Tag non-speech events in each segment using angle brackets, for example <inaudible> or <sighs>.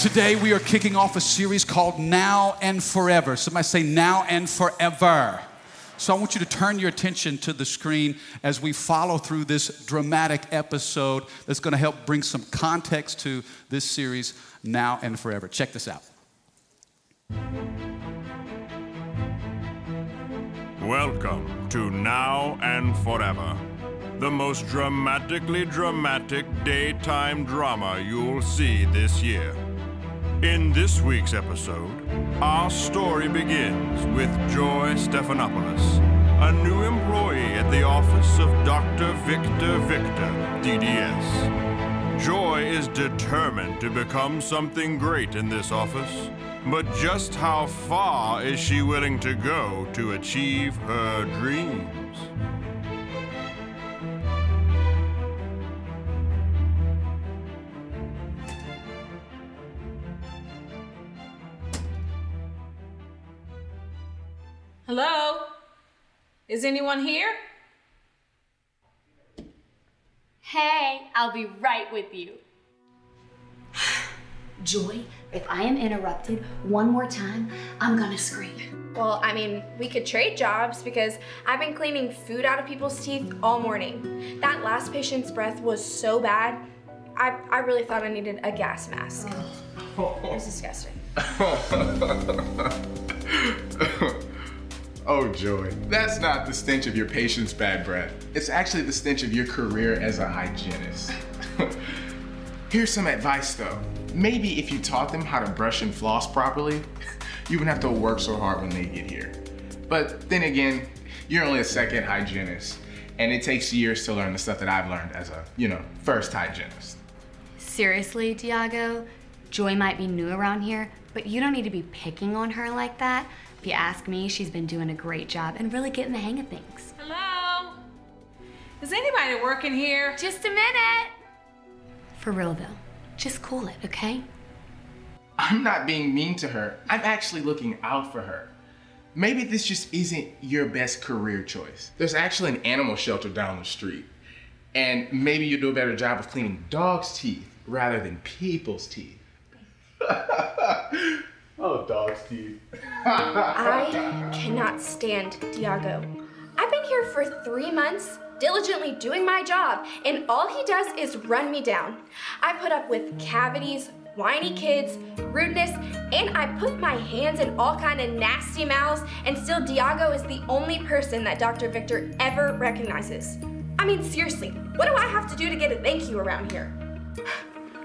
Today, we are kicking off a series called Now and Forever. Somebody say, Now and Forever. So I want you to turn your attention to the screen as we follow through this dramatic episode that's going to help bring some context to this series, Now and Forever. Check this out. Welcome to Now and Forever, the most dramatically dramatic daytime drama you'll see this year. In this week's episode, our story begins with Joy Stephanopoulos, a new employee at the office of Dr. Victor Victor, DDS. Joy is determined to become something great in this office, but just how far is she willing to go to achieve her dreams? Is anyone here? Hey, I'll be right with you. <sighs> Joy, if I am interrupted one more time, I'm gonna scream. Well, I mean, we could trade jobs because I've been cleaning food out of people's teeth all morning. That last patient's breath was so bad, I, I really thought I needed a gas mask. Oh. It was disgusting. <laughs> Oh, Joy, that's not the stench of your patient's bad breath. It's actually the stench of your career as a hygienist. <laughs> Here's some advice though. Maybe if you taught them how to brush and floss properly, <laughs> you wouldn't have to work so hard when they get here. But then again, you're only a second hygienist, and it takes years to learn the stuff that I've learned as a, you know, first hygienist. Seriously, Diago, Joy might be new around here, but you don't need to be picking on her like that. If you ask me, she's been doing a great job and really getting the hang of things. Hello? Is anybody working here? Just a minute! For real though, just cool it, okay? I'm not being mean to her. I'm actually looking out for her. Maybe this just isn't your best career choice. There's actually an animal shelter down the street. And maybe you do a better job of cleaning dogs' teeth rather than people's teeth. <laughs> oh, dog's teeth. I <laughs> cannot stand Diago. I've been here for three months, diligently doing my job, and all he does is run me down. I put up with cavities, whiny kids, rudeness, and I put my hands in all kind of nasty mouths, and still Diago is the only person that Dr. Victor ever recognizes. I mean, seriously, what do I have to do to get a thank you around here? <sighs>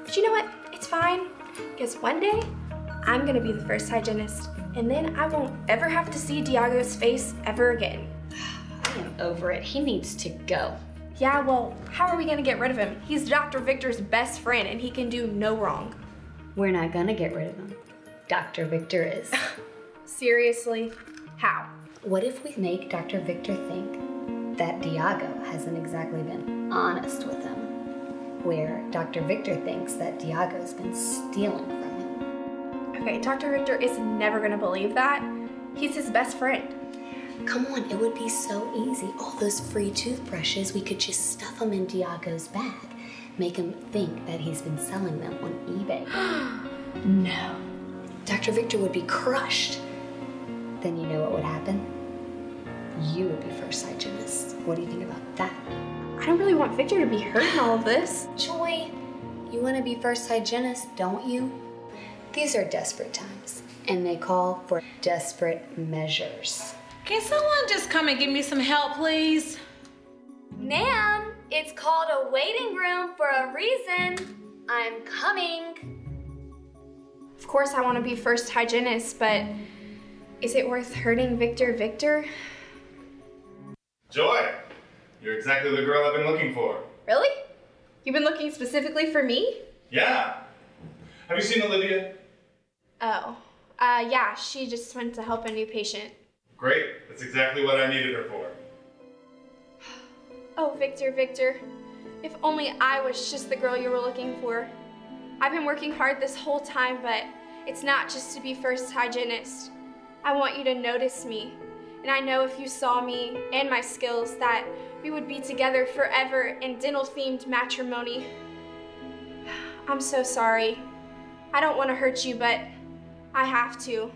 But you know what? It's fine, because one day I'm gonna be the first hygienist, and then I won't ever have to see Diago's face ever again. <sighs> I am over it. He needs to go. Yeah, well, how are we gonna get rid of him? He's Dr. Victor's best friend, and he can do no wrong. We're not gonna get rid of him. Dr. Victor is. <laughs> Seriously? How? What if we make Dr. Victor think that Diago hasn't exactly been honest with him? Where Dr. Victor thinks that Diago's been stealing. Okay, Dr. Victor is never gonna believe that. He's his best friend. Come on, it would be so easy. All those free toothbrushes, we could just stuff them in Diago's bag. Make him think that he's been selling them on eBay. <gasps> no. Dr. Victor would be crushed. Then you know what would happen? You would be first hygienist. What do you think about that? I don't really want Victor to be hurt in all of this. Joy, you want to be first hygienist, don't you? These are desperate times, and they call for desperate measures. Can someone just come and give me some help, please? Ma'am, it's called a waiting room for a reason. I'm coming. Of course, I wanna be first hygienist, but is it worth hurting Victor Victor? Joy, you're exactly the girl I've been looking for. Really? You've been looking specifically for me? Yeah. Have you seen Olivia? Oh, Uh, yeah, she just went to help a new patient. Great. That's exactly what I needed her for. Oh, Victor, Victor. If only I was just the girl you were looking for. I've been working hard this whole time, but it's not just to be first hygienist. I want you to notice me. And I know if you saw me and my skills that we would be together forever in dental themed matrimony. <sighs> I'm so sorry. I don't want to hurt you, but I have to.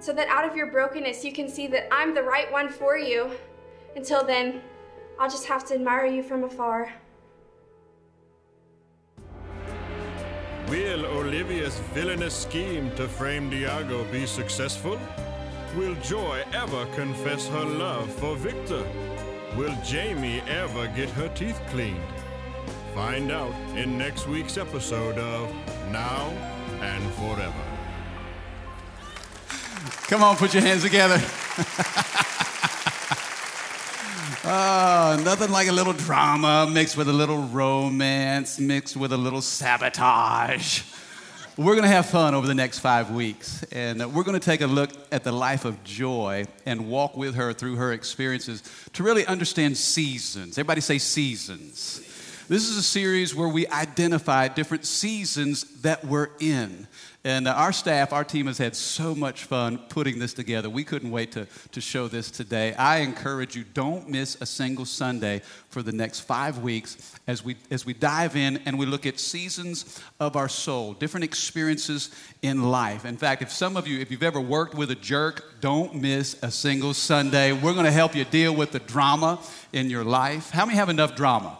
So that out of your brokenness, you can see that I'm the right one for you. Until then, I'll just have to admire you from afar. Will Olivia's villainous scheme to frame Diago be successful? Will Joy ever confess her love for Victor? Will Jamie ever get her teeth cleaned? Find out in next week's episode of Now and Forever. Come on, put your hands together. <laughs> oh, nothing like a little drama mixed with a little romance, mixed with a little sabotage. We're going to have fun over the next five weeks, and we're going to take a look at the life of Joy and walk with her through her experiences to really understand seasons. Everybody say seasons. This is a series where we identify different seasons that we're in. And uh, our staff, our team has had so much fun putting this together. We couldn't wait to, to show this today. I encourage you, don't miss a single Sunday for the next five weeks as we, as we dive in and we look at seasons of our soul, different experiences in life. In fact, if some of you, if you've ever worked with a jerk, don't miss a single Sunday. We're going to help you deal with the drama in your life. How many have enough drama?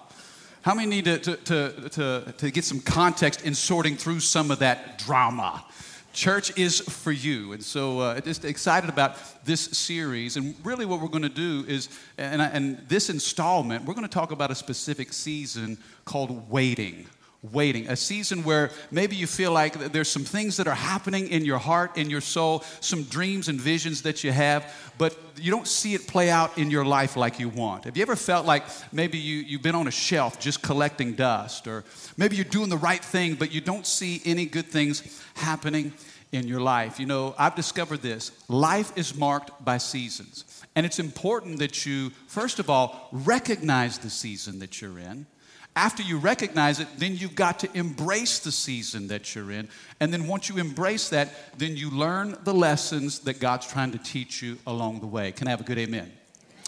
How many need to, to, to, to, to get some context in sorting through some of that drama? Church is for you. And so, uh, just excited about this series. And really, what we're going to do is, and, and this installment, we're going to talk about a specific season called waiting waiting, a season where maybe you feel like there's some things that are happening in your heart, in your soul, some dreams and visions that you have, but you don't see it play out in your life like you want. Have you ever felt like maybe you, you've been on a shelf just collecting dust, or maybe you're doing the right thing, but you don't see any good things happening in your life? You know, I've discovered this life is marked by seasons. And it's important that you, first of all, recognize the season that you're in. After you recognize it, then you've got to embrace the season that you're in. And then once you embrace that, then you learn the lessons that God's trying to teach you along the way. Can I have a good amen?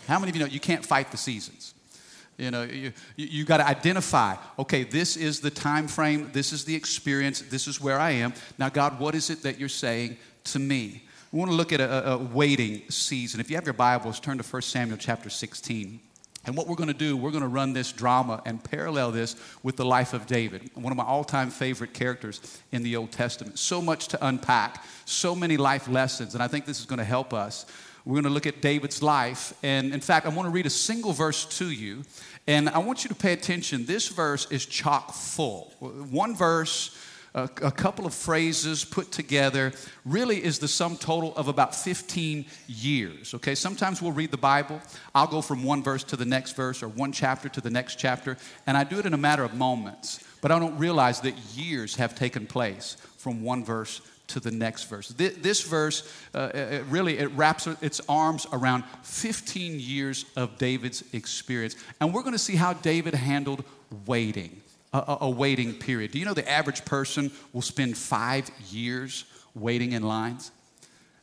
How many of you know you can't fight the seasons? You know, you, you got to identify, okay, this is the time frame, this is the experience, this is where I am. Now, God, what is it that you're saying to me? We want to look at a, a waiting season. If you have your Bibles, turn to 1 Samuel chapter 16. And what we're going to do, we're going to run this drama and parallel this with the life of David, one of my all time favorite characters in the Old Testament. So much to unpack, so many life lessons, and I think this is going to help us. We're going to look at David's life. And in fact, I want to read a single verse to you. And I want you to pay attention. This verse is chock full. One verse a, a couple of phrases put together really is the sum total of about 15 years. Okay, sometimes we'll read the Bible. I'll go from one verse to the next verse or one chapter to the next chapter, and I do it in a matter of moments. But I don't realize that years have taken place from one verse to the next verse. This, verse uh, it really it wraps its arms around 15 years of David's experience, and we're going to see how David handled waiting a, a waiting period. Do you know the average person will spend five years waiting in lines?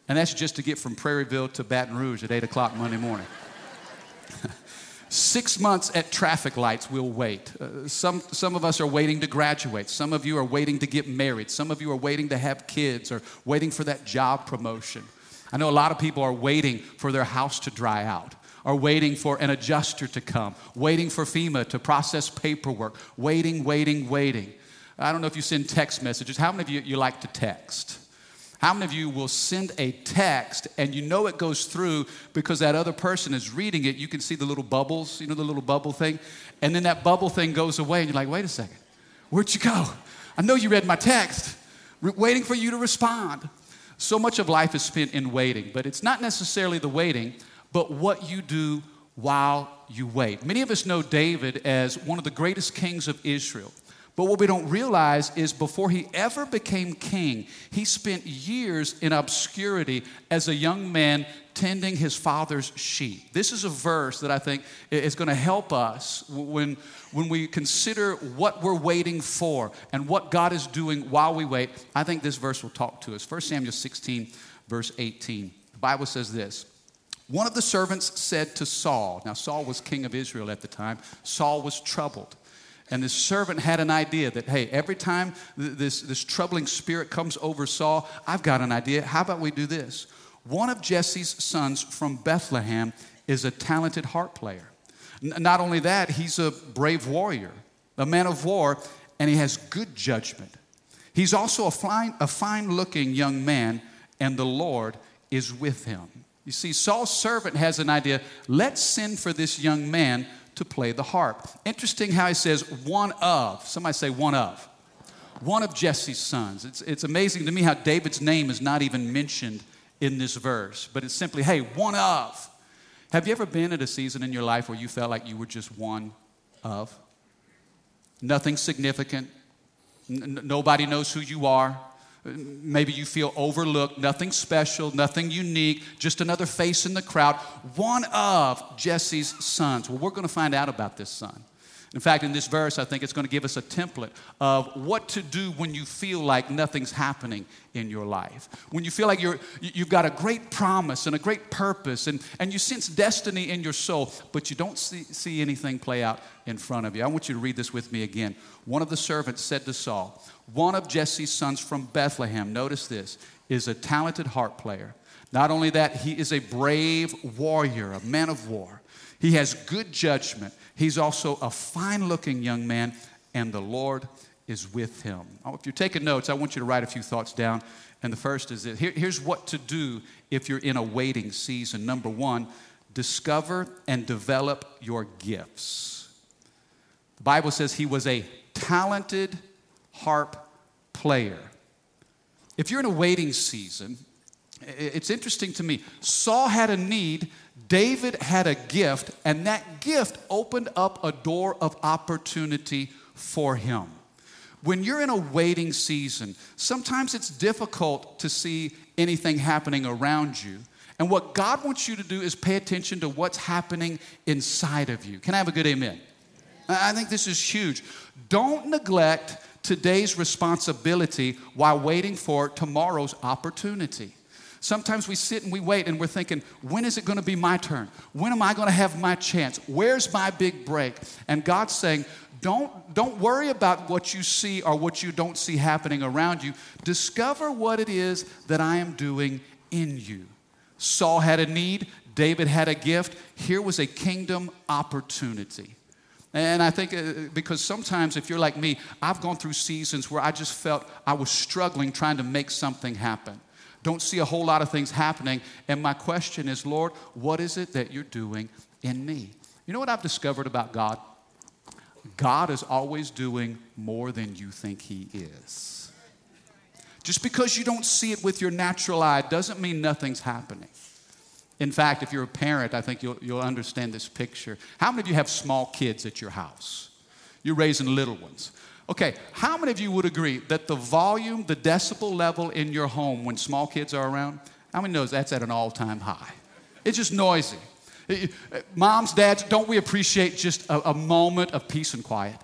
And that's just to get from Prairieville to Baton Rouge at 8 o'clock Monday morning. <laughs> Six months at traffic lights, we'll wait. Uh, some, some of us are waiting to graduate. Some of you are waiting to get married. Some of you are waiting to have kids or waiting for that job promotion. I know a lot of people are waiting for their house to dry out are waiting for an adjuster to come, waiting for FEMA to process paperwork, waiting, waiting, waiting. I don't know if you send text messages. How many of you, you like to text? How many of you will send a text and you know it goes through because that other person is reading it? You can see the little bubbles, you know, the little bubble thing. And then that bubble thing goes away and you're like, wait a second, where'd you go? I know you read my text, waiting for you to respond. So much of life is spent in waiting, but it's not necessarily the waiting but what you do while you wait. Many of us know David as one of the greatest kings of Israel. But what we don't realize is before he ever became king, he spent years in obscurity as a young man tending his father's sheep. This is a verse that I think is going to help us when, when we consider what we're waiting for and what God is doing while we wait. I think this verse will talk to us. 1 Samuel 16, verse 18. The Bible says this. One of the servants said to Saul, now Saul was king of Israel at the time, Saul was troubled. And this servant had an idea that, hey, every time this, this troubling spirit comes over Saul, I've got an idea. How about we do this? One of Jesse's sons from Bethlehem is a talented harp player. N- not only that, he's a brave warrior, a man of war, and he has good judgment. He's also a fine, a fine looking young man, and the Lord is with him. You see, Saul's servant has an idea let's send for this young man to play the harp. Interesting how he says one of. Somebody say one of. One of Jesse's sons. It's, it's amazing to me how David's name is not even mentioned in this verse, but it's simply, hey, one of. Have you ever been at a season in your life where you felt like you were just one of? Nothing significant. N- nobody knows who you are. Maybe you feel overlooked, nothing special, nothing unique, just another face in the crowd. One of Jesse's sons. Well, we're going to find out about this son. In fact, in this verse, I think it's going to give us a template of what to do when you feel like nothing's happening in your life. When you feel like you're, you've got a great promise and a great purpose, and, and you sense destiny in your soul, but you don't see, see anything play out in front of you. I want you to read this with me again. One of the servants said to Saul, One of Jesse's sons from Bethlehem, notice this, is a talented harp player. Not only that, he is a brave warrior, a man of war. He has good judgment. He's also a fine looking young man, and the Lord is with him. Oh, if you're taking notes, I want you to write a few thoughts down. And the first is this Here, here's what to do if you're in a waiting season. Number one, discover and develop your gifts. The Bible says he was a talented harp player. If you're in a waiting season, it's interesting to me. Saul had a need David had a gift, and that gift opened up a door of opportunity for him. When you're in a waiting season, sometimes it's difficult to see anything happening around you. And what God wants you to do is pay attention to what's happening inside of you. Can I have a good amen? I think this is huge. Don't neglect today's responsibility while waiting for tomorrow's opportunity. Sometimes we sit and we wait and we're thinking, when is it going to be my turn? When am I going to have my chance? Where's my big break? And God's saying, don't, don't worry about what you see or what you don't see happening around you. Discover what it is that I am doing in you. Saul had a need, David had a gift. Here was a kingdom opportunity. And I think uh, because sometimes, if you're like me, I've gone through seasons where I just felt I was struggling trying to make something happen don't see a whole lot of things happening. And my question is, Lord, what is it that you're doing in me? You know what I've discovered about God? God is always doing more than you think He is. Just because you don't see it with your natural eye doesn't mean nothing's happening. In fact, if you're a parent, I think you'll, you'll understand this picture. How many of you have small kids at your house? You're raising little ones. Okay, how many of you would agree that the volume, the decibel level in your home when small kids are around, how many knows that's at an all-time high? It's just noisy. Moms, dads, don't we appreciate just a, a moment of peace and quiet?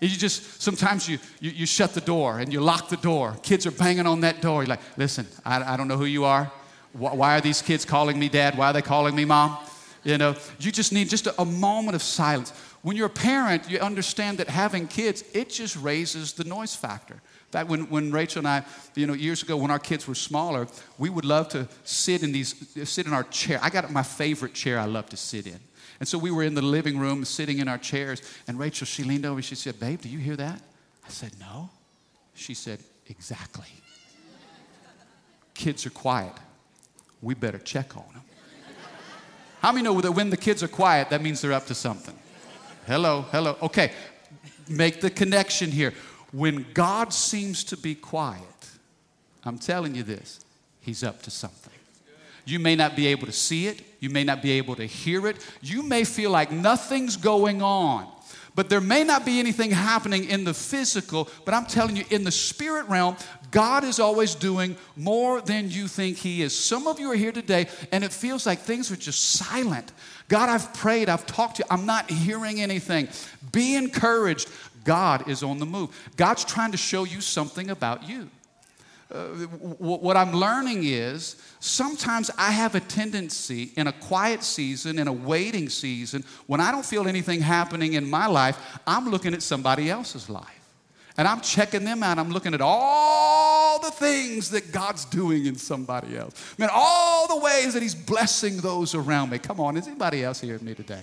You just, sometimes you, you, you, shut the door and you lock the door. Kids are banging on that door. You're like, listen, I, I don't know who you are. Why are these kids calling me dad? Why are they calling me mom? You know, you just need just a, a moment of silence. When you're a parent, you understand that having kids, it just raises the noise factor. In fact, when, when Rachel and I, you know, years ago when our kids were smaller, we would love to sit in these, sit in our chair. I got my favorite chair I love to sit in. And so we were in the living room sitting in our chairs, and Rachel, she leaned over, she said, Babe, do you hear that? I said, No. She said, Exactly. Kids are quiet. We better check on them. How many know that when the kids are quiet, that means they're up to something? Hello, hello. Okay, make the connection here. When God seems to be quiet, I'm telling you this, He's up to something. You may not be able to see it, you may not be able to hear it, you may feel like nothing's going on. But there may not be anything happening in the physical, but I'm telling you, in the spirit realm, God is always doing more than you think He is. Some of you are here today and it feels like things are just silent. God, I've prayed, I've talked to you, I'm not hearing anything. Be encouraged. God is on the move. God's trying to show you something about you. Uh, what I'm learning is sometimes I have a tendency in a quiet season, in a waiting season, when I don't feel anything happening in my life, I'm looking at somebody else's life. And I'm checking them out. I'm looking at all the things that God's doing in somebody else. Man, all the ways that He's blessing those around me. Come on, is anybody else here with me today?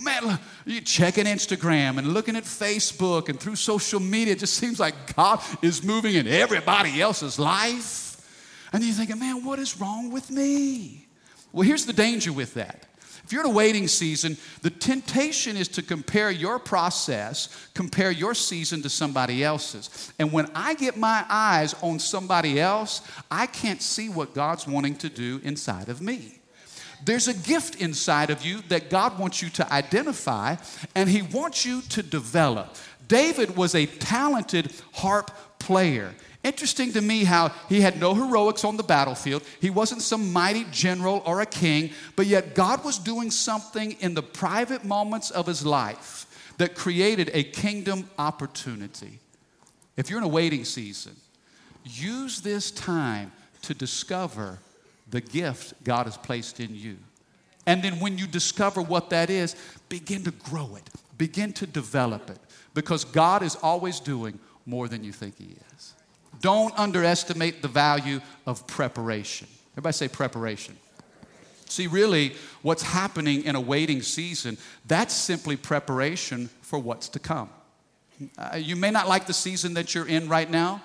Man, you checking Instagram and looking at Facebook and through social media, it just seems like God is moving in everybody else's life. And you're thinking, man, what is wrong with me? Well, here's the danger with that. If you're in a waiting season, the temptation is to compare your process, compare your season to somebody else's. And when I get my eyes on somebody else, I can't see what God's wanting to do inside of me. There's a gift inside of you that God wants you to identify and He wants you to develop. David was a talented harp player. Interesting to me how he had no heroics on the battlefield. He wasn't some mighty general or a king, but yet God was doing something in the private moments of his life that created a kingdom opportunity. If you're in a waiting season, use this time to discover the gift God has placed in you. And then when you discover what that is, begin to grow it, begin to develop it, because God is always doing more than you think He is. Don't underestimate the value of preparation. Everybody say preparation. See, really, what's happening in a waiting season, that's simply preparation for what's to come. Uh, you may not like the season that you're in right now,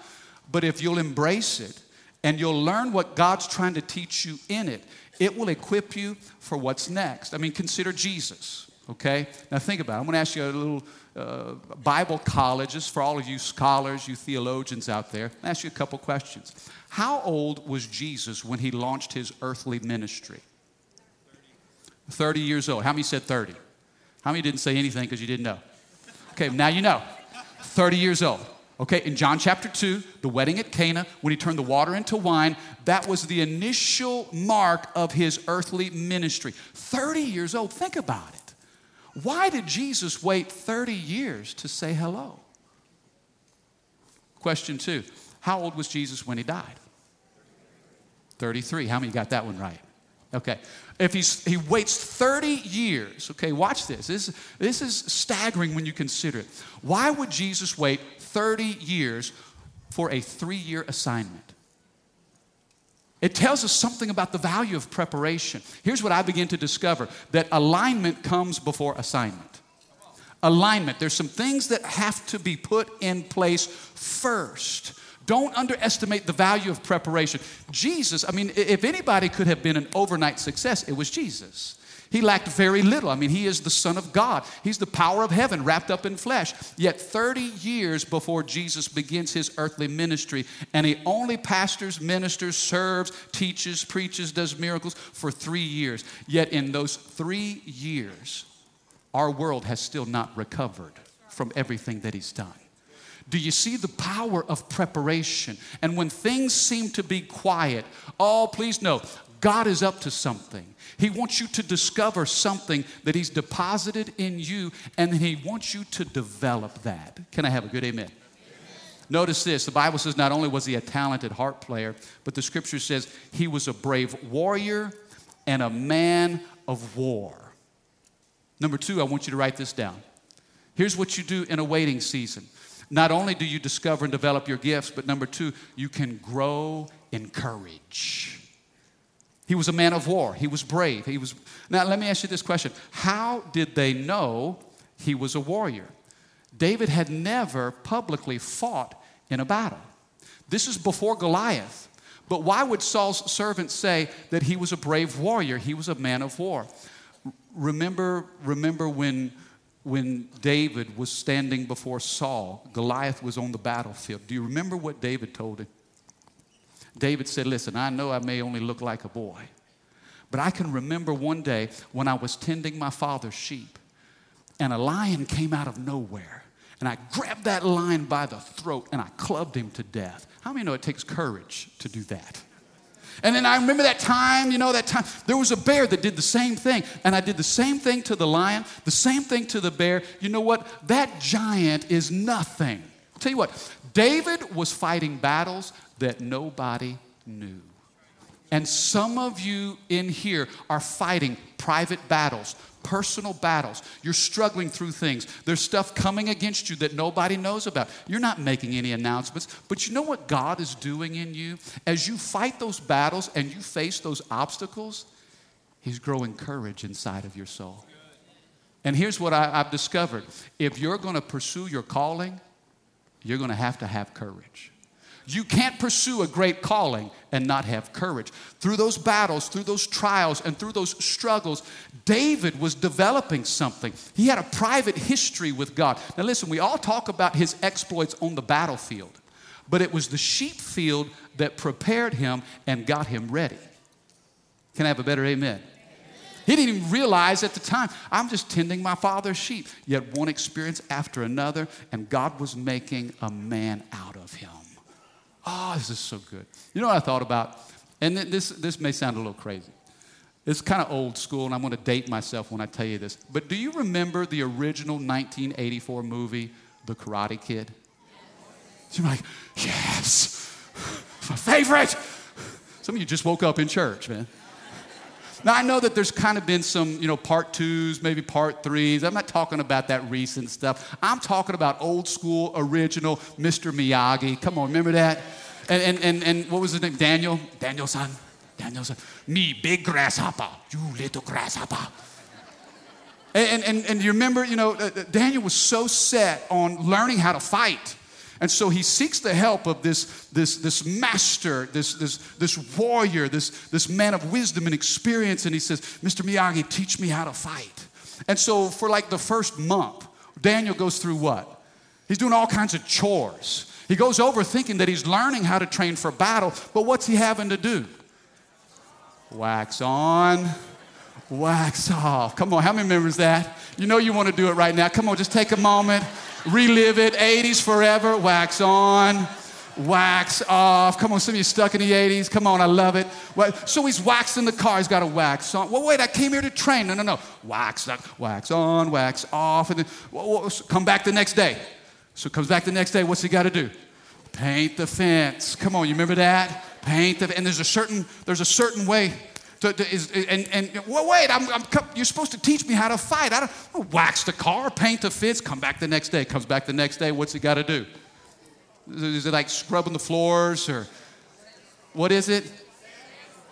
but if you'll embrace it, and you'll learn what God's trying to teach you in it. It will equip you for what's next. I mean, consider Jesus, okay? Now, think about it. I'm going to ask you a little uh, Bible colleges for all of you scholars, you theologians out there. I'll ask you a couple questions. How old was Jesus when he launched his earthly ministry? 30 years old. How many said 30? How many didn't say anything because you didn't know? Okay, now you know. 30 years old. Okay, in John chapter 2, the wedding at Cana, when he turned the water into wine, that was the initial mark of his earthly ministry. 30 years old, think about it. Why did Jesus wait 30 years to say hello? Question two How old was Jesus when he died? 33. How many got that one right? Okay. If he's, he waits 30 years, okay, watch this. this. This is staggering when you consider it. Why would Jesus wait 30 years for a three year assignment. It tells us something about the value of preparation. Here's what I begin to discover that alignment comes before assignment. Alignment. There's some things that have to be put in place first. Don't underestimate the value of preparation. Jesus, I mean, if anybody could have been an overnight success, it was Jesus. He lacked very little. I mean, he is the Son of God. He's the power of heaven wrapped up in flesh. Yet 30 years before Jesus begins his earthly ministry, and he only pastors, ministers, serves, teaches, preaches, does miracles for three years. Yet in those three years, our world has still not recovered from everything that he's done. Do you see the power of preparation? And when things seem to be quiet, oh, please know, God is up to something. He wants you to discover something that He's deposited in you, and He wants you to develop that. Can I have a good amen? amen? Notice this the Bible says not only was he a talented harp player, but the scripture says he was a brave warrior and a man of war. Number two, I want you to write this down. Here's what you do in a waiting season. Not only do you discover and develop your gifts, but number two, you can grow in courage. He was a man of war. He was brave. He was Now let me ask you this question. How did they know he was a warrior? David had never publicly fought in a battle. This is before Goliath. But why would Saul's servants say that he was a brave warrior? He was a man of war. Remember remember when when David was standing before Saul, Goliath was on the battlefield. Do you remember what David told him? David said, Listen, I know I may only look like a boy, but I can remember one day when I was tending my father's sheep. and a lion came out of nowhere. And I grabbed that lion by the throat and I clubbed him to death. How many know it takes courage to do that? And then I remember that time, you know, that time, there was a bear that did the same thing. And I did the same thing to the lion, the same thing to the bear. You know what? That giant is nothing. I'll tell you what, David was fighting battles that nobody knew. And some of you in here are fighting private battles, personal battles. You're struggling through things. There's stuff coming against you that nobody knows about. You're not making any announcements, but you know what God is doing in you? As you fight those battles and you face those obstacles, He's growing courage inside of your soul. And here's what I, have discovered if you're going to pursue your calling, you're going to have to have courage. You can't pursue a great calling and not have courage. Through those battles, through those trials, and through those struggles, David was developing something. He had a private history with God. Now, listen, we all talk about his exploits on the battlefield, but it was the sheep field that prepared him and got him ready. Can I have a better amen? He didn't even realize at the time, I'm just tending my father's sheep. Yet one experience after another, and God was making a man out of him. Oh, this is so good. You know what I thought about? And this, this may sound a little crazy. It's kind of old school, and I'm going to date myself when I tell you this. But do you remember the original 1984 movie, The Karate Kid? You're like, yes, my favorite. Some of you just woke up in church, man. Now, I know that there's kind of been some, you know, part twos, maybe part threes. I'm not talking about that recent stuff. I'm talking about old school, original Mr. Miyagi. Come on, remember that? And, and, and, and what was his name? Daniel? Daniel-san? Daniel son. Me, big grasshopper. You little grasshopper. And, and, and you remember, you know, Daniel was so set on learning how to fight. And so he seeks the help of this, this, this master, this, this, this warrior, this, this man of wisdom and experience. And he says, Mr. Miyagi, teach me how to fight. And so for like the first month, Daniel goes through what? He's doing all kinds of chores. He goes over thinking that he's learning how to train for battle, but what's he having to do? Wax on, wax off. Come on, how many remembers that? You know you want to do it right now. Come on, just take a moment relive it. 80s forever, wax on, wax off. Come on, some of you stuck in the 80s. Come on, I love it. So he's waxing the car. He's got a wax on. Well, wait, I came here to train. No, no, no. Wax, wax on, wax off, and then come back the next day. So comes back the next day. What's he got to do? Paint the fence. Come on, you remember that? Paint the. And there's a certain there's a certain way to, to, is, and, and well, wait, I'm, I'm, you're supposed to teach me how to fight. I don't wax the car, paint the fence, come back the next day. Comes back the next day. What's he got to do? Is it like scrubbing the floors or what is it?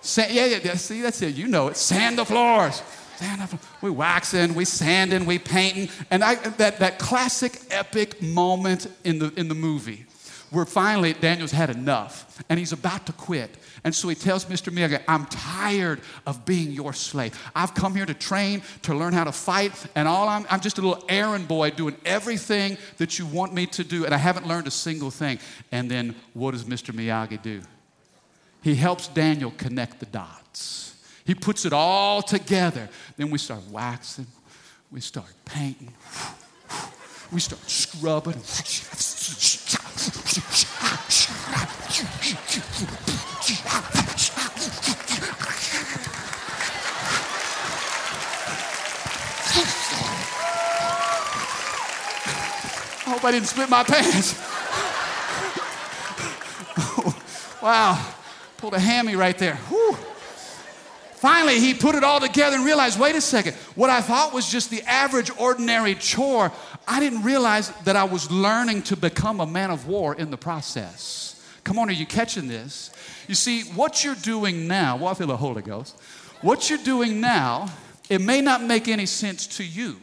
Sand, yeah, yeah, see, that's it. You know it. Sand the floors. Sand the floors. We waxing, we sanding, we painting. And I, that, that classic epic moment in the, in the movie where finally Daniel's had enough and he's about to quit. And so he tells Mr. Miyagi, I'm tired of being your slave. I've come here to train, to learn how to fight, and all I'm, I'm just a little errand boy doing everything that you want me to do, and I haven't learned a single thing. And then what does Mr. Miyagi do? He helps Daniel connect the dots. He puts it all together. Then we start waxing, we start painting, we start scrubbing. I hope I didn't split my pants. oh, wow, pulled a hammy right there. Whew. Finally, he put it all together and realized wait a second, what I thought was just the average, ordinary chore, I didn't realize that I was learning to become a man of war in the process. Come on, are you catching this? You see, what you're doing now, well, I feel the Holy Ghost. What you're doing now, it may not make any sense to you,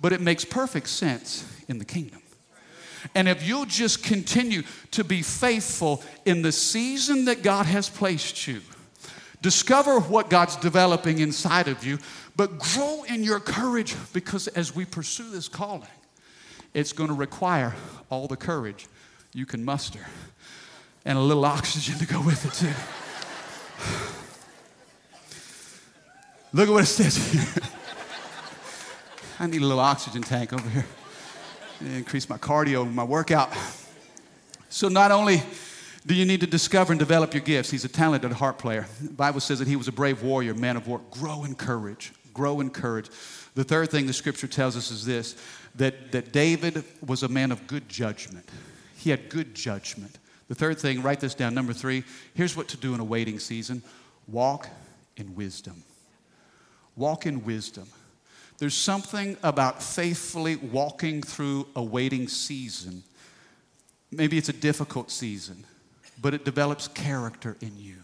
but it makes perfect sense in the kingdom. And if you'll just continue to be faithful in the season that God has placed you, discover what God's developing inside of you, but grow in your courage because as we pursue this calling, it's going to require all the courage you can muster and a little oxygen to go with it, too. <sighs> Look at what it says here. I need a little oxygen tank over here. Increase my cardio, my workout. So not only do you need to discover and develop your gifts, he's a talented harp player. The Bible says that he was a brave warrior, man of war. Grow in courage. Grow in courage. The third thing the scripture tells us is this that, that David was a man of good judgment. He had good judgment. The third thing, write this down. Number three, here's what to do in a waiting season walk in wisdom. Walk in wisdom. There's something about faithfully walking through a waiting season. Maybe it's a difficult season, but it develops character in you.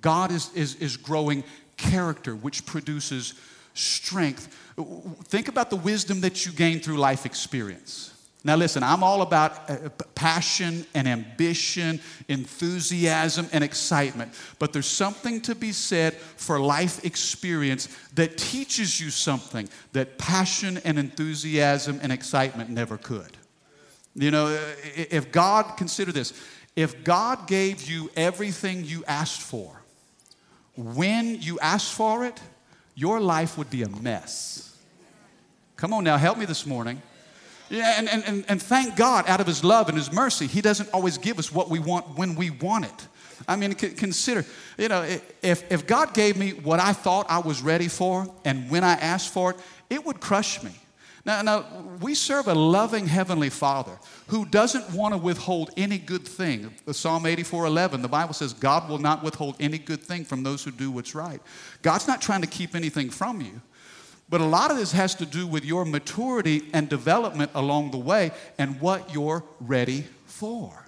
God is, is, is growing character, which produces strength. Think about the wisdom that you gain through life experience. Now, listen, I'm all about uh, passion and ambition, enthusiasm and excitement. But there's something to be said for life experience that teaches you something that passion and enthusiasm and excitement never could. You know, uh, if God, consider this, if God gave you everything you asked for, when you asked for it, your life would be a mess. Come on now, help me this morning. Yeah, and, and, and thank God, out of His love and His mercy, He doesn't always give us what we want when we want it. I mean, consider, you know, if, if God gave me what I thought I was ready for and when I asked for it, it would crush me. Now, now we serve a loving Heavenly Father who doesn't want to withhold any good thing. Psalm 84 11, the Bible says, God will not withhold any good thing from those who do what's right. God's not trying to keep anything from you. But a lot of this has to do with your maturity and development along the way and what you're ready for.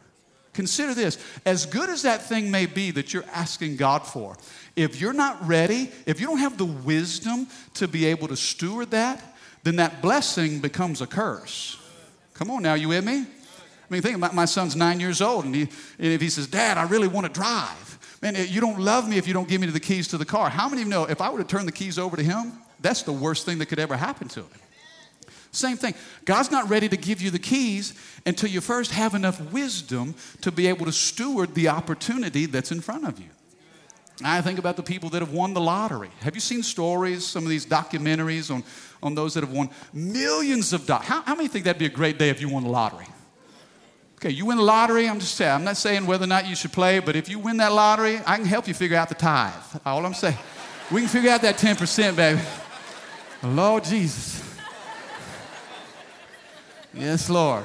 Consider this as good as that thing may be that you're asking God for, if you're not ready, if you don't have the wisdom to be able to steward that, then that blessing becomes a curse. Come on now, you with me? I mean, think about my son's nine years old, and, he, and if he says, Dad, I really want to drive, man, eh, you don't love me if you don't give me the keys to the car. How many of you know if I were to turn the keys over to him, that's the worst thing that could ever happen to him. Same thing. God's not ready to give you the keys until you first have enough wisdom to be able to steward the opportunity that's in front of you. I think about the people that have won the lottery. Have you seen stories, some of these documentaries on, on those that have won millions of dollars? How, how many think that'd be a great day if you won the lottery? Okay, you win the lottery, I'm just saying, I'm not saying whether or not you should play, but if you win that lottery, I can help you figure out the tithe. All I'm saying. We can figure out that 10%, baby. Lord Jesus. Yes, Lord.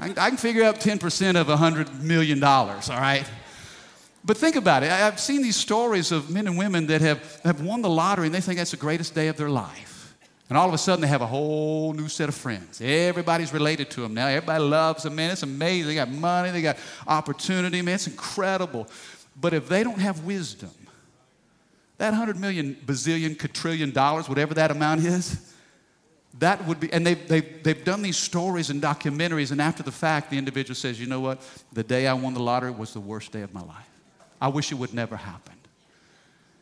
I, I can figure out 10% of $100 million, all right? But think about it. I've seen these stories of men and women that have, have won the lottery and they think that's the greatest day of their life. And all of a sudden they have a whole new set of friends. Everybody's related to them now. Everybody loves them, man. It's amazing. They got money, they got opportunity, man. It's incredible. But if they don't have wisdom, that 100 million, bazillion, quadrillion dollars, whatever that amount is, that would be, and they've, they've, they've done these stories and documentaries, and after the fact, the individual says, you know what? The day I won the lottery was the worst day of my life. I wish it would never happen.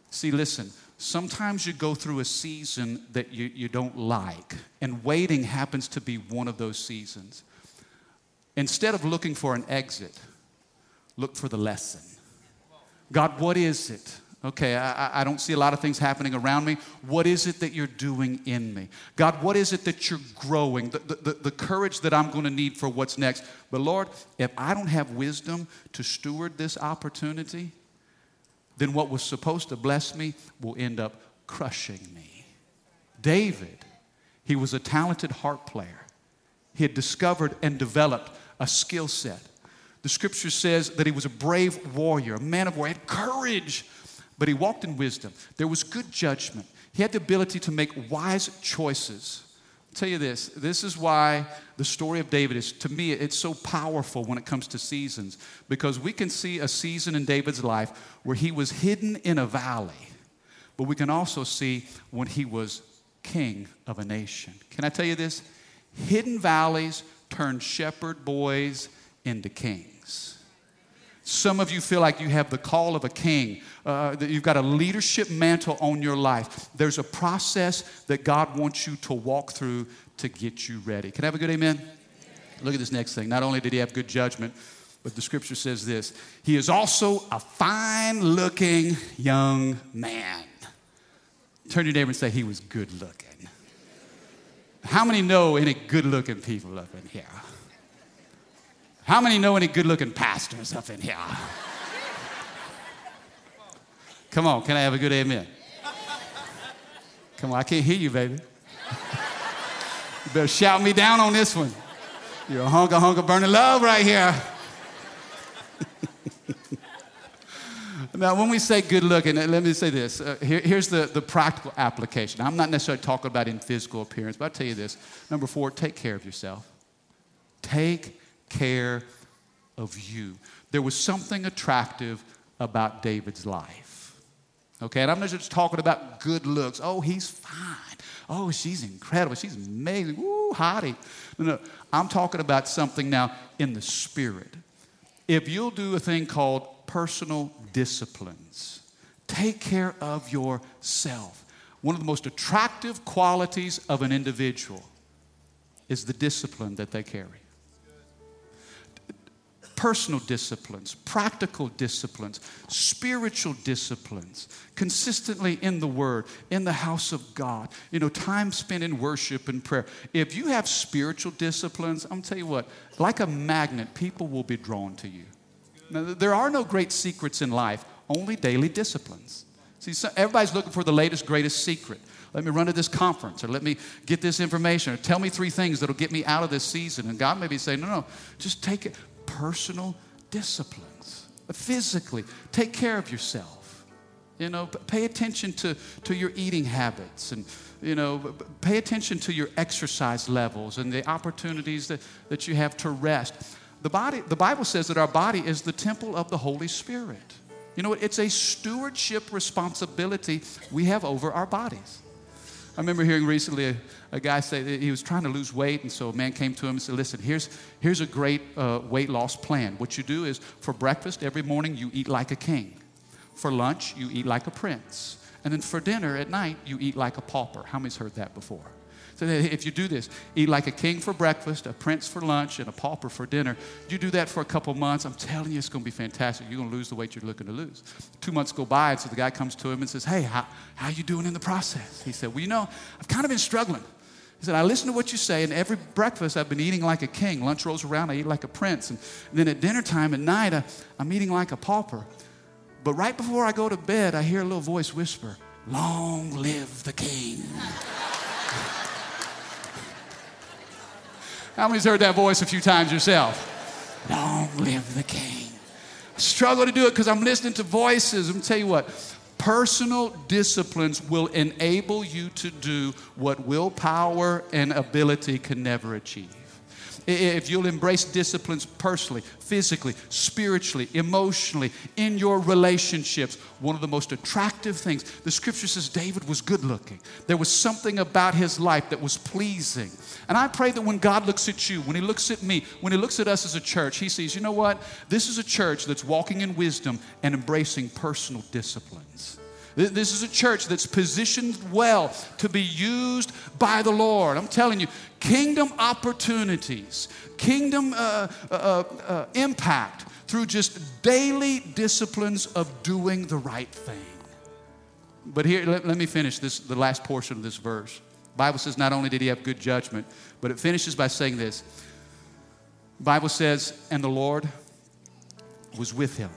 See, listen, sometimes you go through a season that you, you don't like, and waiting happens to be one of those seasons. Instead of looking for an exit, look for the lesson. God, what is it? Okay, I, I, don't see a lot of things happening around me. What is it that you're doing in me? God, what is it that you're growing? The, the, the courage that I'm going to need for what's next. But Lord, if I don't have wisdom to steward this opportunity, then what was supposed to bless me will end up crushing me. David, he was a talented harp player. He had discovered and developed a skill set. The scripture says that he was a brave warrior, a man of war, he had courage but he walked in wisdom. There was good judgment. He had the ability to make wise choices. Tell you this this is why the story of David is, to me, it's so powerful when it comes to seasons because we can see a season in David's life where he was hidden in a valley, but we can also see when he was king of a nation. Can I tell you this? Hidden valleys turn shepherd boys into kings. Some of you feel like you have the call of a king, uh, that you've got a leadership mantle on your life. There's a process that God wants you to walk through to get you ready. Can I have a good amen? amen? Look at this next thing. Not only did he have good judgment, but the scripture says this He is also a fine looking young man. Turn to your neighbor and say, He was good looking. How many know any good looking people up in here? How many know any good looking pastors up in here? Come on, can I have a good amen? Come on, I can't hear you, baby. You better shout me down on this one. You're a hunker, hunker, burning love right here. <laughs> now, when we say good looking, let me say this. Uh, here, here's the, the practical application. I'm not necessarily talking about in physical appearance, but I'll tell you this. Number four, take care of yourself. Take care of you. There was something attractive about David's life. Okay, and I'm not just talking about good looks. Oh, he's fine. Oh, she's incredible. She's amazing. Ooh, hottie. No, no. I'm talking about something now in the spirit. If you'll do a thing called personal disciplines, take care of yourself. One of the most attractive qualities of an individual is the discipline that they carry personal disciplines, practical disciplines, spiritual disciplines, consistently in the Word, in the house of God, you know, time spent in worship and prayer. If you have spiritual disciplines, I'm tell you what, like a magnet, people will be drawn to you. Now, there are no great secrets in life, only daily disciplines. See, so everybody's looking for the latest, greatest secret. Let me run to this conference, or let me get this information, or tell me three things that'll get me out of this season. And God may be saying, no, no, just take it personal disciplines. Physically, take care of yourself. You know, pay attention to, to your eating habits and, you know, pay attention to your exercise levels and the opportunities that, that you have to rest. The, body, the Bible says that our body is the temple of the Holy Spirit. You know, it's a stewardship responsibility we have over our bodies. I remember hearing recently a, a guy say that he was trying to lose weight, and so a man came to him and said, Listen, here's, here's a great uh, weight loss plan. What you do is for breakfast every morning, you eat like a king. For lunch, you eat like a prince. And then for dinner at night, you eat like a pauper. How many's heard that before? So if you do this, eat like a king for breakfast, a prince for lunch, and a pauper for dinner, you do that for a couple months, I'm telling you, it's going to be fantastic. You're going to lose the weight you're looking to lose. Two months go by, and so the guy comes to him and says, hey, how, how you doing in the process? He said, well, you know, I've kind of been struggling. He said, I listen to what you say, and every breakfast I've been eating like a king. Lunch rolls around, I eat like a prince. And then at dinner time at night, I, I'm eating like a pauper. But right before I go to bed, I hear a little voice whisper, Long live the king. <laughs> How many's heard that voice a few times yourself? Long live the king. I struggle to do it because I'm listening to voices. I'm tell you what, personal disciplines will enable you to do what willpower and ability can never achieve if you'll embrace disciplines personally, physically, spiritually, emotionally, in your relationships, one of the most attractive things, the scripture says David was good looking. There was something about his life that was pleasing. And I pray that when God looks at you, when he looks at me, when he looks at us as a church, he sees, you know what? This is a church that's walking in wisdom and embracing personal disciplines. This is a church that's positioned well to be used by the Lord. I'm telling you, kingdom opportunities, kingdom uh, uh, uh, uh, impact through just daily disciplines of doing the right thing. But here, let, let me finish this, the last portion of this verse. The Bible says not only did he have good judgment, but it finishes by saying this. The Bible says, and the Lord was with him.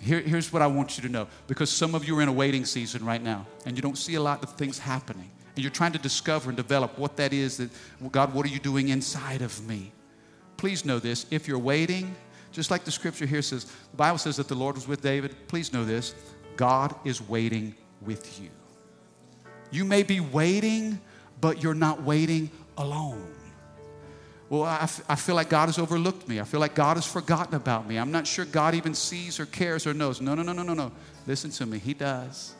Here, here's what I want you to know because some of you are in a waiting season right now and you don't see a lot of things happening. And you're trying to discover and develop what that is that, God, what are you doing inside of me? Please know this. If you're waiting, just like the scripture here says, the Bible says that the Lord was with David. Please know this God is waiting with you. You may be waiting, but you're not waiting alone well, I, f- I feel like God has overlooked me. I feel like God has forgotten about me. I'm not sure God even sees or cares or knows. No, no, no, no, no, no. Listen to me. He does.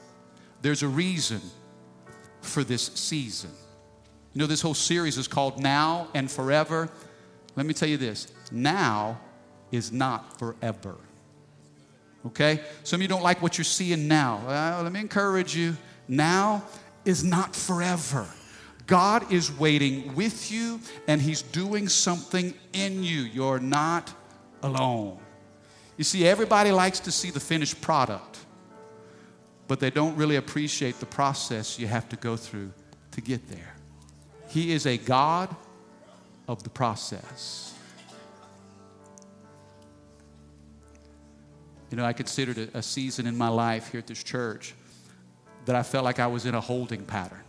There's a reason for this season. You know, this whole series is called Now and Forever. Let me tell you this now is not forever. Okay? Some of you don't like what you're seeing now. Well, let me encourage you. Now is not forever. God is waiting with you and He's doing something in you. You're not alone. You see, everybody likes to see the finished product, but they don't really appreciate the process you have to go through to get there. He is a God of the process. You know, I considered a, season in my life here at this church that I felt like I was in a holding pattern.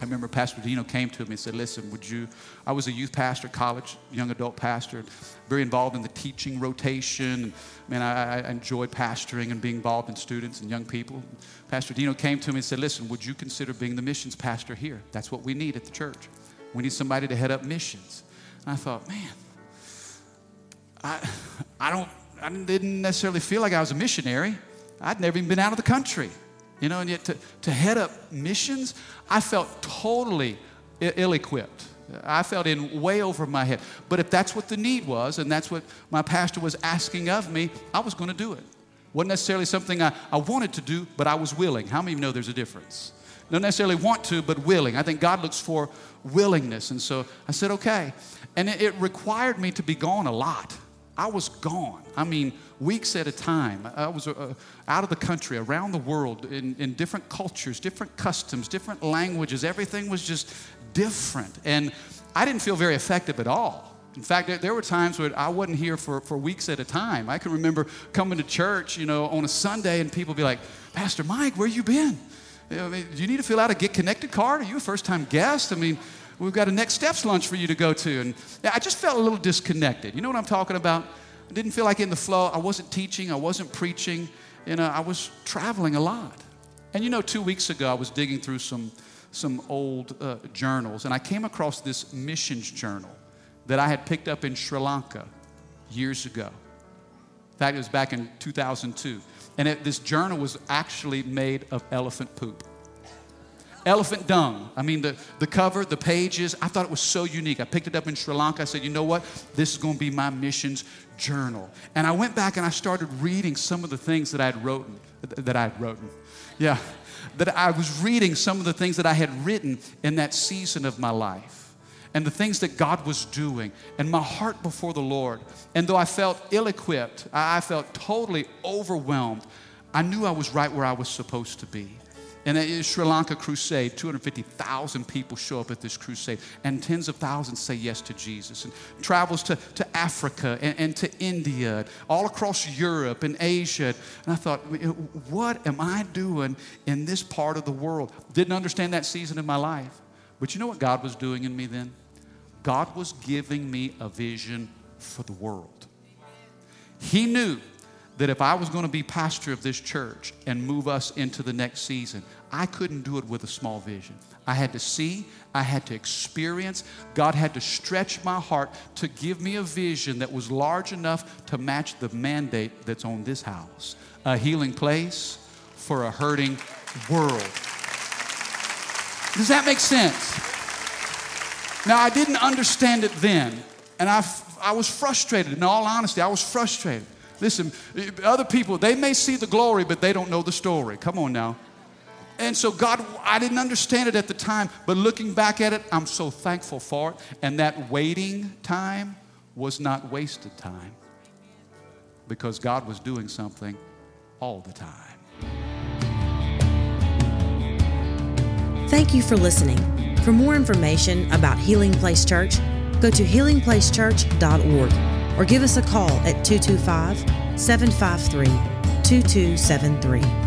I remember Pastor Dino came to me and said, Listen, would you? I was a youth pastor, college, young adult pastor, very involved in the teaching rotation. Man, I, I enjoyed pastoring and being involved in students and young people. Pastor Dino came to me and said, Listen, would you consider being the missions pastor here? That's what we need at the church. We need somebody to head up missions. And I thought, man, I, I, don't, I didn't necessarily feel like I was a missionary. I'd never even been out of the country. You know, and yet to, to head up missions, I felt totally ill equipped. I felt in way over my head. But if that's what the need was, and that's what my pastor was asking of me, I was going to do it. Wasn't necessarily something I, I wanted to do, but I was willing. How many of you know there's a difference? Don't necessarily want to, but willing. I think God looks for willingness. And so I said, okay. And it, it required me to be gone a lot. I was gone. I mean, weeks at a time. I was uh, out of the country, around the world, in, in different cultures, different customs, different languages. Everything was just different. And I didn't feel very effective at all. In fact, there were times where I wasn't here for, for weeks at a time. I can remember coming to church, you know, on a Sunday and people be like, Pastor Mike, where you been? You know, do you need to fill out a Get Connected card? Are you a first time guest? I mean, we've got a Next Steps lunch for you to go to. And I just felt a little disconnected. You know what I'm talking about? I didn't feel like in the flow. I wasn't teaching, I wasn't preaching. You know, I was traveling a lot. And you know, two weeks ago, I was digging through some, some old uh, journals, and I came across this missions journal that I had picked up in Sri Lanka years ago. In fact, it was back in 2002. And it, this journal was actually made of elephant poop. Elephant dung. I mean, the, the cover, the pages, I thought it was so unique. I picked it up in Sri Lanka. I said, you know what? This is going to be my missions journal. And I went back and I started reading some of the things that I had written, that I had written. Yeah, that I was reading some of the things that I had written in that season of my life and the things that God was doing and my heart before the Lord. And though I felt ill equipped, I felt totally overwhelmed, I knew I was right where I was supposed to be. In the Sri Lanka crusade, 250,000 people show up at this crusade, and tens of thousands say yes to Jesus. And travels to, to Africa and, and to India, all across Europe and Asia. And I thought, what am I doing in this part of the world? Didn't understand that season of my life. But you know what God was doing in me then? God was giving me a vision for the world. He knew that if I was going to be pastor of this church and move us into the next season, I couldn't do it with a small vision. I had to see, I had to experience. God had to stretch my heart to give me a vision that was large enough to match the mandate that's on this house a healing place for a hurting world. Does that make sense? Now, I didn't understand it then, and I, I was frustrated. In all honesty, I was frustrated. Listen, other people, they may see the glory, but they don't know the story. Come on now. And so, God, I didn't understand it at the time, but looking back at it, I'm so thankful for it. And that waiting time was not wasted time because God was doing something all the time. Thank you for listening. For more information about Healing Place Church, go to healingplacechurch.org or give us a call at 225 753 2273.